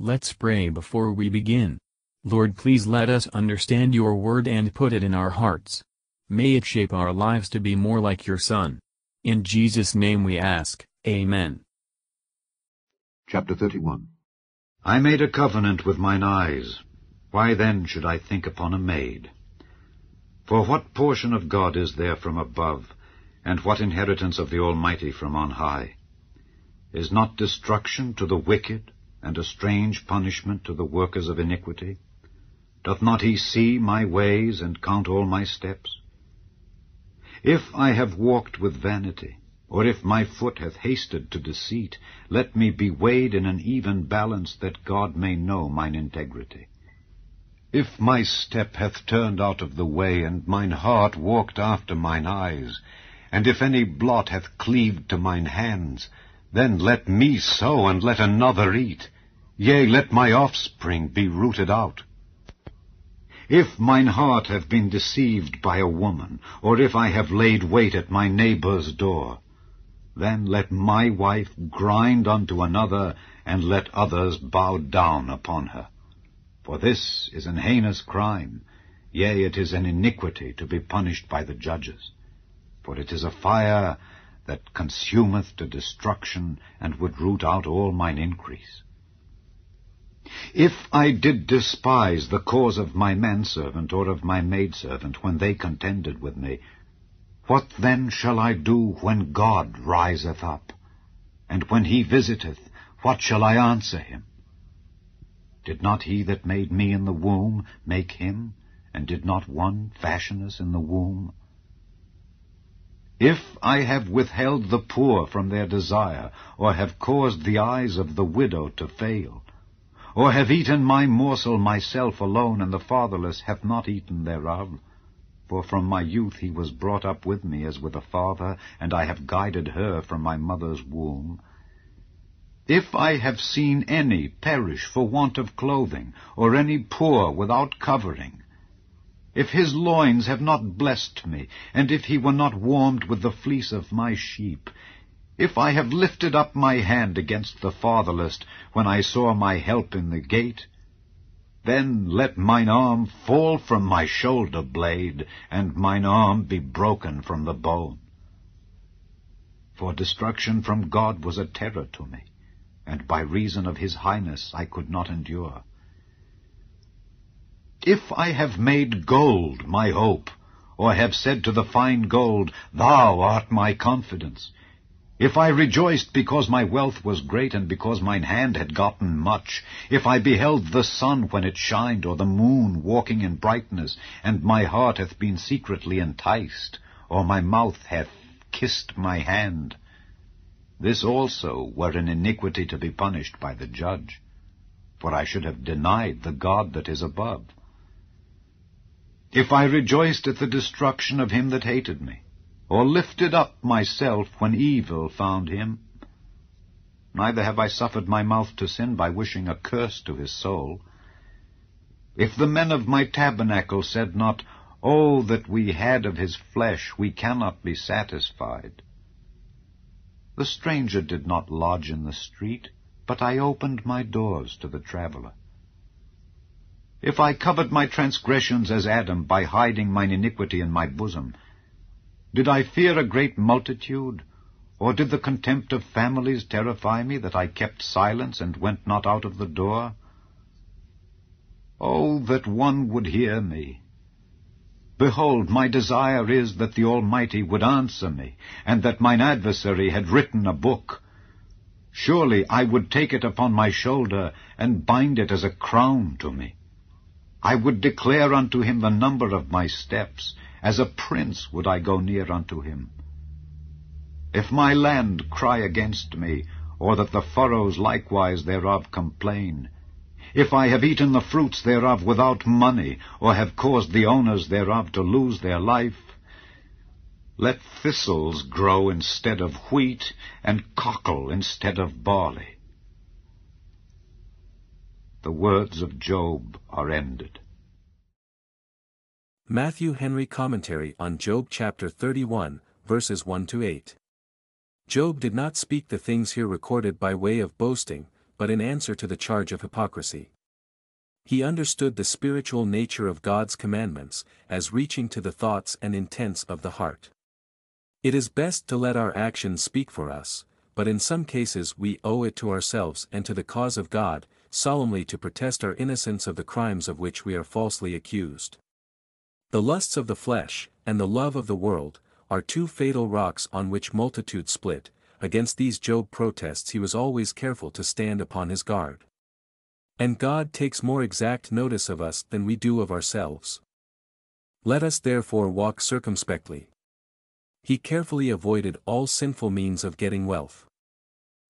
Let's pray before we begin. Lord please let us understand your word and put it in our hearts. May it shape our lives to be more like your Son. In Jesus' name we ask, Amen. Chapter 31 I made a covenant with mine eyes. Why then should I think upon a maid? For what portion of God is there from above, and what inheritance of the Almighty from on high? Is not destruction to the wicked, and a strange punishment to the workers of iniquity? Doth not he see my ways, and count all my steps? If I have walked with vanity, or if my foot hath hasted to deceit, let me be weighed in an even balance, that God may know mine integrity. If my step hath turned out of the way, and mine heart walked after mine eyes, and if any blot hath cleaved to mine hands, then let me sow, and let another eat. Yea, let my offspring be rooted out. If mine heart have been deceived by a woman, or if I have laid wait at my neighbour's door, then let my wife grind unto another, and let others bow down upon her. For this is an heinous crime, yea, it is an iniquity to be punished by the judges. For it is a fire that consumeth to destruction, and would root out all mine increase. If I did despise the cause of my manservant or of my maidservant when they contended with me, what then shall I do when God riseth up? And when he visiteth, what shall I answer him? Did not he that made me in the womb make him? And did not one fashion us in the womb? If I have withheld the poor from their desire, or have caused the eyes of the widow to fail, or have eaten my morsel myself alone, and the fatherless hath not eaten thereof, for from my youth he was brought up with me as with a father, and I have guided her from my mother's womb, if I have seen any perish for want of clothing, or any poor without covering, if his loins have not blessed me, and if he were not warmed with the fleece of my sheep, if I have lifted up my hand against the fatherless, when I saw my help in the gate, then let mine arm fall from my shoulder blade, and mine arm be broken from the bone. For destruction from God was a terror to me and by reason of his highness I could not endure. If I have made gold my hope, or have said to the fine gold, Thou art my confidence, if I rejoiced because my wealth was great, and because mine hand had gotten much, if I beheld the sun when it shined, or the moon walking in brightness, and my heart hath been secretly enticed, or my mouth hath kissed my hand, this also were an iniquity to be punished by the judge, for I should have denied the God that is above. If I rejoiced at the destruction of him that hated me, or lifted up myself when evil found him, neither have I suffered my mouth to sin by wishing a curse to his soul. If the men of my tabernacle said not, Oh, that we had of his flesh, we cannot be satisfied, the stranger did not lodge in the street, but I opened my doors to the traveller. If I covered my transgressions as Adam by hiding mine iniquity in my bosom, did I fear a great multitude, or did the contempt of families terrify me, that I kept silence and went not out of the door? Oh, that one would hear me, Behold, my desire is that the Almighty would answer me, and that mine adversary had written a book. Surely I would take it upon my shoulder, and bind it as a crown to me. I would declare unto him the number of my steps, as a prince would I go near unto him. If my land cry against me, or that the furrows likewise thereof complain, if I have eaten the fruits thereof without money, or have caused the owners thereof to lose their life, let thistles grow instead of wheat, and cockle instead of barley. The words of Job are ended. Matthew Henry Commentary on Job chapter 31, verses 1 to 8. Job did not speak the things here recorded by way of boasting, but in answer to the charge of hypocrisy. He understood the spiritual nature of God's commandments, as reaching to the thoughts and intents of the heart. It is best to let our actions speak for us, but in some cases we owe it to ourselves and to the cause of God, solemnly to protest our innocence of the crimes of which we are falsely accused. The lusts of the flesh, and the love of the world, are two fatal rocks on which multitudes split, against these Job protests he was always careful to stand upon his guard. And God takes more exact notice of us than we do of ourselves. Let us therefore walk circumspectly. He carefully avoided all sinful means of getting wealth.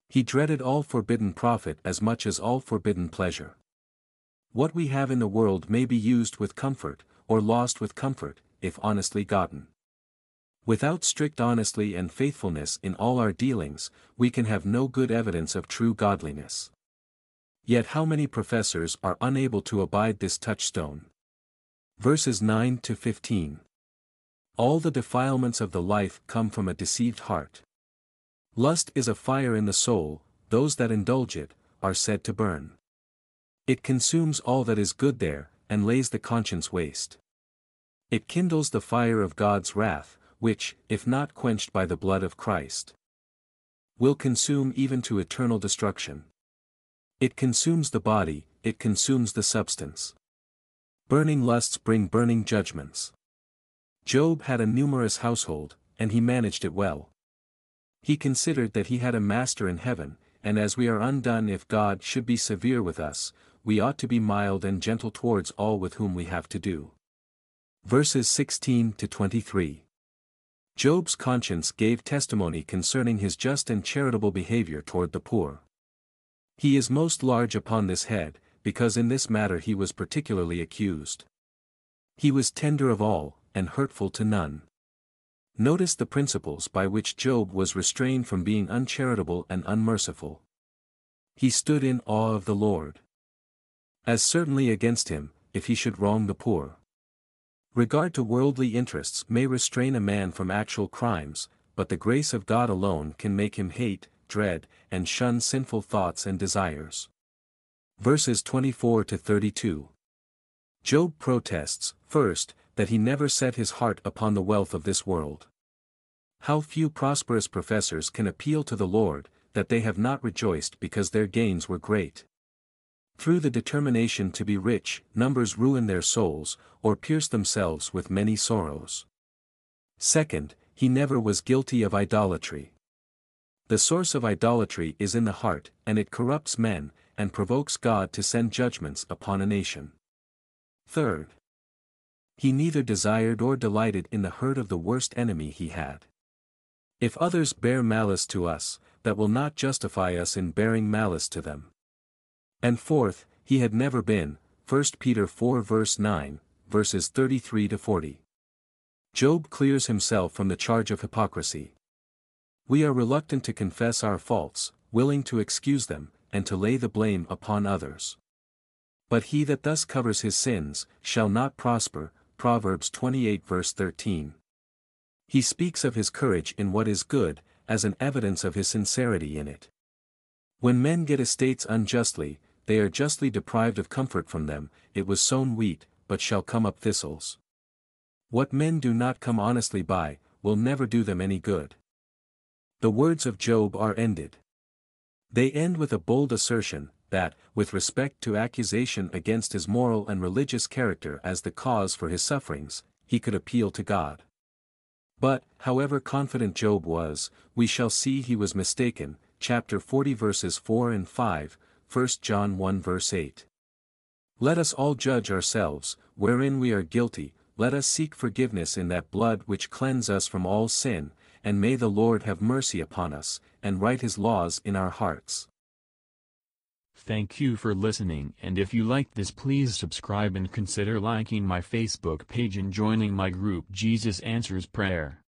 He dreaded all forbidden profit as much as all forbidden pleasure. What we have in the world may be used with comfort, or lost with comfort, if honestly gotten. Without strict honesty and faithfulness in all our dealings, we can have no good evidence of true godliness. Yet how many professors are unable to abide this touchstone? Verses 9 to 15. All the defilements of the life come from a deceived heart. Lust is a fire in the soul, those that indulge it, are said to burn. It consumes all that is good there, and lays the conscience waste. It kindles the fire of God's wrath, which, if not quenched by the blood of Christ, will consume even to eternal destruction. It consumes the body, it consumes the substance. Burning lusts bring burning judgments. Job had a numerous household, and he managed it well. He considered that he had a master in heaven, and as we are undone if God should be severe with us, we ought to be mild and gentle towards all with whom we have to do. Verses 16 to 23. Job's conscience gave testimony concerning his just and charitable behavior toward the poor. He is most large upon this head, because in this matter he was particularly accused. He was tender of all, and hurtful to none. Notice the principles by which Job was restrained from being uncharitable and unmerciful. He stood in awe of the Lord. As certainly against him, if he should wrong the poor. Regard to worldly interests may restrain a man from actual crimes, but the grace of God alone can make him hate, dread, and shun sinful thoughts and desires. Verses 24 to 32. Job protests, first, that he never set his heart upon the wealth of this world. How few prosperous professors can appeal to the Lord, that they have not rejoiced because their gains were great. Through the determination to be rich, numbers ruin their souls, or pierce themselves with many sorrows. Second, he never was guilty of idolatry. The source of idolatry is in the heart, and it corrupts men, and provokes God to send judgments upon a nation. Third, he neither desired or delighted in the hurt of the worst enemy he had. If others bear malice to us, that will not justify us in bearing malice to them. And fourth, he had never been, 1 Peter 4 verse 9, verses 33 to 40. Job clears himself from the charge of hypocrisy. We are reluctant to confess our faults, willing to excuse them, and to lay the blame upon others. But he that thus covers his sins, shall not prosper, Proverbs 28 verse 13. He speaks of his courage in what is good, as an evidence of his sincerity in it. When men get estates unjustly, they are justly deprived of comfort from them, it was sown wheat, but shall come up thistles. What men do not come honestly by, will never do them any good. The words of Job are ended. They end with a bold assertion, that, with respect to accusation against his moral and religious character as the cause for his sufferings, he could appeal to God. But, however confident Job was, we shall see he was mistaken, chapter 40 verses 4 and 5, 1 John 1 verse 8. Let us all judge ourselves, wherein we are guilty, let us seek forgiveness in that blood which cleanse us from all sin, and may the Lord have mercy upon us, and write his laws in our hearts. Thank you for listening and if you liked this please subscribe and consider liking my Facebook page and joining my group Jesus Answers Prayer.